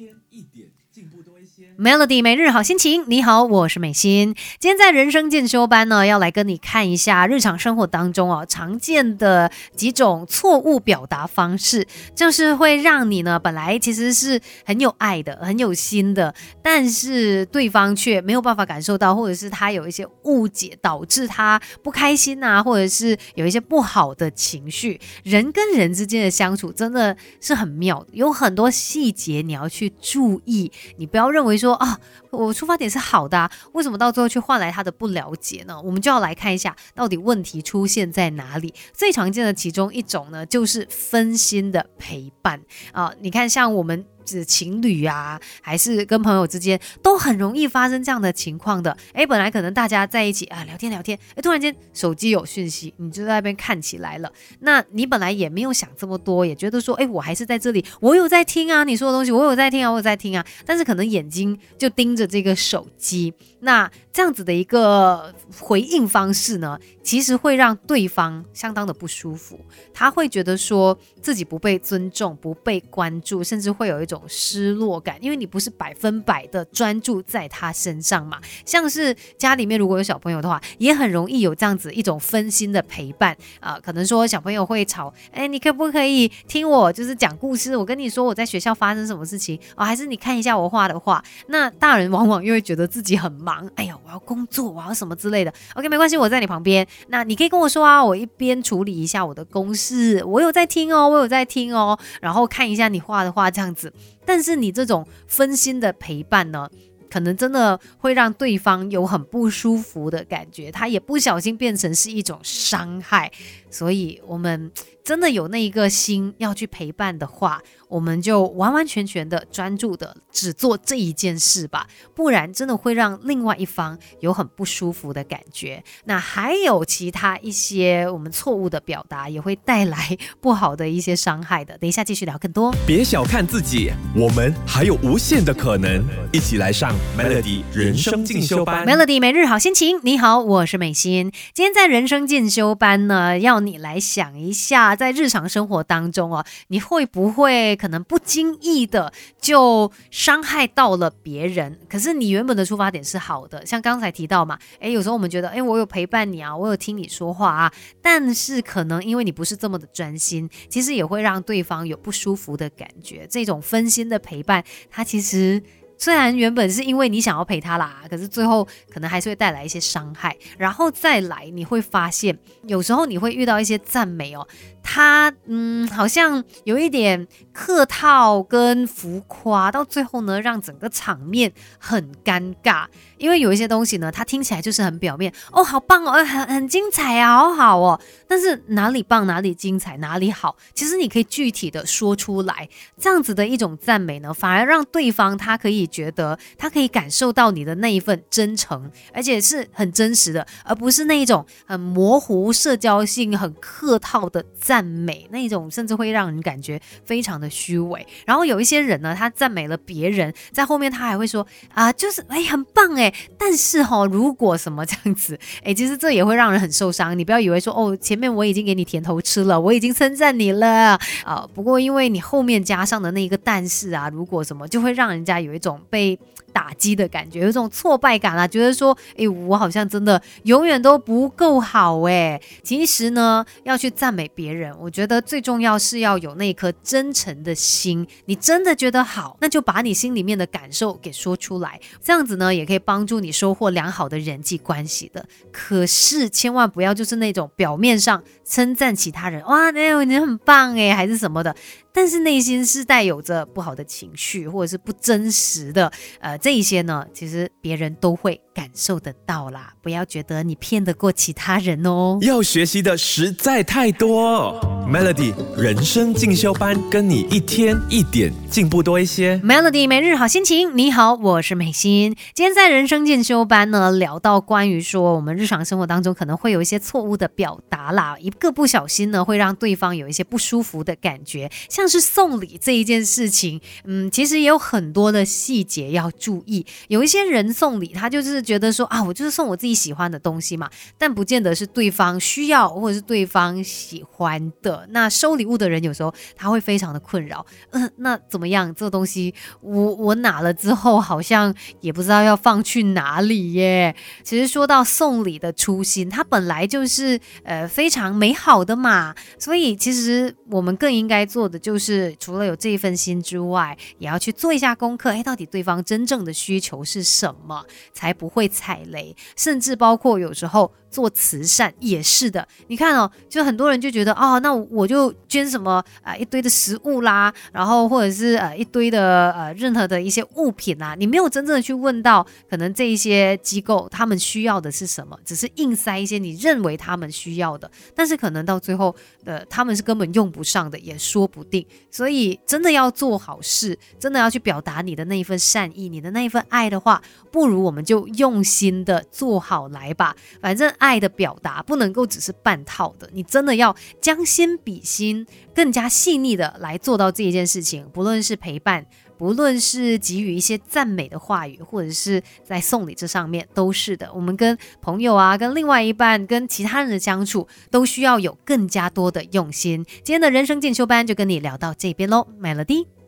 天一点进步多一些。Melody 每日好心情，你好，我是美心。今天在人生进修班呢，要来跟你看一下日常生活当中哦常见的几种错误表达方式，就是会让你呢本来其实是很有爱的、很有心的，但是对方却没有办法感受到，或者是他有一些误解，导致他不开心啊，或者是有一些不好的情绪。人跟人之间的相处真的是很妙的，有很多细节你要去注意，你不要认为说啊，我出发点是好的、啊，为什么到最后却换来他的不了解呢？我们就要来看一下到底问题出现在哪里。最常见的其中一种呢，就是分心的陪伴啊、你看，像我们。指情侣啊，还是跟朋友之间，都很容易发生这样的情况的。诶，本来可能大家在一起啊聊天聊天，诶，突然间手机有讯息，你就在那边看起来了。那你本来也没有想这么多，也觉得说，诶，我还是在这里，我有在听啊，你说的东西我有在听啊，我有在听啊。但是可能眼睛就盯着这个手机，那这样子的一个回应方式呢，其实会让对方相当的不舒服，他会觉得说自己不被尊重、不被关注，甚至会有一种失落感，因为你不是百分百的专注在他身上嘛。像是家里面如果有小朋友的话，也很容易有这样子一种分心的陪伴啊、可能说小朋友会吵，哎，你可不可以听我就是讲故事？我跟你说我在学校发生什么事情哦，还是你看一下我画的画。那大人往往又会觉得自己很忙，哎呀，我要工作，我要什么之类的。OK，没关系，我在你旁边。那你可以跟我说啊，我一边处理一下我的公事，我有在听哦，我有在听哦，然后看一下你画的画这样子。但是你这种分心的陪伴呢？可能真的会让对方有很不舒服的感觉，他也不小心变成是一种伤害，所以我们真的有那一个心要去陪伴的话，我们就完完全全的专注的只做这一件事吧，不然真的会让另外一方有很不舒服的感觉。那还有其他一些我们错误的表达，也会带来不好的一些伤害的。等一下继续聊更多。别小看自己，我们还有无限的可能。一起来上 Melody 人生进修班。Melody 每日好心情，你好，我是美心。今天在人生进修班呢，要你来想一下，在日常生活当中哦，你会不会可能不经意的就伤害到了别人？可是你原本的出发点是好的，像刚才提到嘛，诶，有时候我们觉得，诶，我有陪伴你啊，我有听你说话啊，但是可能因为你不是这么的专心，其实也会让对方有不舒服的感觉。这种分心的陪伴，它其实。虽然原本是因为你想要陪他啦，可是最后可能还是会带来一些伤害。然后再来，你会发现有时候你会遇到一些赞美哦，他嗯好像有一点客套跟浮夸，到最后呢让整个场面很尴尬。因为有一些东西呢，它听起来就是很表面哦，好棒哦，很很精彩啊，好好哦。但是哪里棒，哪里精彩，哪里好，其实你可以具体的说出来。这样子的一种赞美呢，反而让对方他可以觉得，他可以感受到你的那一份真诚，而且是很真实的，而不是那一种很模糊、社交性、很客套的赞美，那一种甚至会让人感觉非常的虚伪。然后有一些人呢，他赞美了别人，在后面他还会说啊，就是哎很棒哎，但是哈、如果什么这样子，哎，其实这也会让人很受伤。你不要以为说哦，前面我已经给你甜头吃了，我已经称赞你了啊、不过因为你后面加上的那一个但是啊，如果什么，就会让人家有一种被打击的感觉，有种挫败感啊，觉得说，诶，我好像真的永远都不够好诶。其实呢，要去赞美别人，我觉得最重要是要有那颗真诚的心。你真的觉得好，那就把你心里面的感受给说出来，这样子呢，也可以帮助你收获良好的人际关系的。可是千万不要就是那种表面上称赞其他人，哇，哎呦，你很棒诶，还是什么的。但是内心是带有着不好的情绪，或者是不真实的，呃，这一些呢，其实别人都会感受得到啦。不要觉得你骗得过其他人哦。要学习的实在太多。Melody 人生进修班，跟你一天一点进步多一些。Melody 每日好心情，你好，我是美心。今天在人生进修班呢，聊到关于说我们日常生活当中可能会有一些错误的表达啦，一个不小心呢，会让对方有一些不舒服的感觉。像像是送礼这一件事情，嗯，其实也有很多的细节要注意。有一些人送礼，他就是觉得说啊，我就是送我自己喜欢的东西嘛，但不见得是对方需要或者是对方喜欢的。那收礼物的人有时候他会非常的困扰，嗯，那怎么样？这个东西我我拿了之后，好像也不知道要放去哪里耶。其实说到送礼的初心，它本来就是呃非常美好的嘛，所以其实我们更应该做的就是，除了有这一份心之外，也要去做一下功课。哎，到底对方真正的需求是什么，才不会踩雷？甚至包括有时候。做慈善也是的，你看哦，就很多人就觉得哦，那我就捐什么啊一堆的食物啦，然后或者是呃一堆的呃任何的一些物品啦，你没有真正的去问到可能这一些机构他们需要的是什么，只是硬塞一些你认为他们需要的，但是可能到最后呃他们是根本用不上的，也说不定。所以真的要做好事，真的要去表达你的那一份善意，你的那一份爱的话，不如我们就用心的做好来吧，反正。爱的表达不能够只是半套的，你真的要将心比心，更加细腻的来做到这一件事情。不论是陪伴，不论是给予一些赞美的话语，或者是在送礼这上面，都是的。我们跟朋友啊，跟另外一半，跟其他人的相处，都需要有更加多的用心。今天的人生进修班就跟你聊到这边喽，Melody。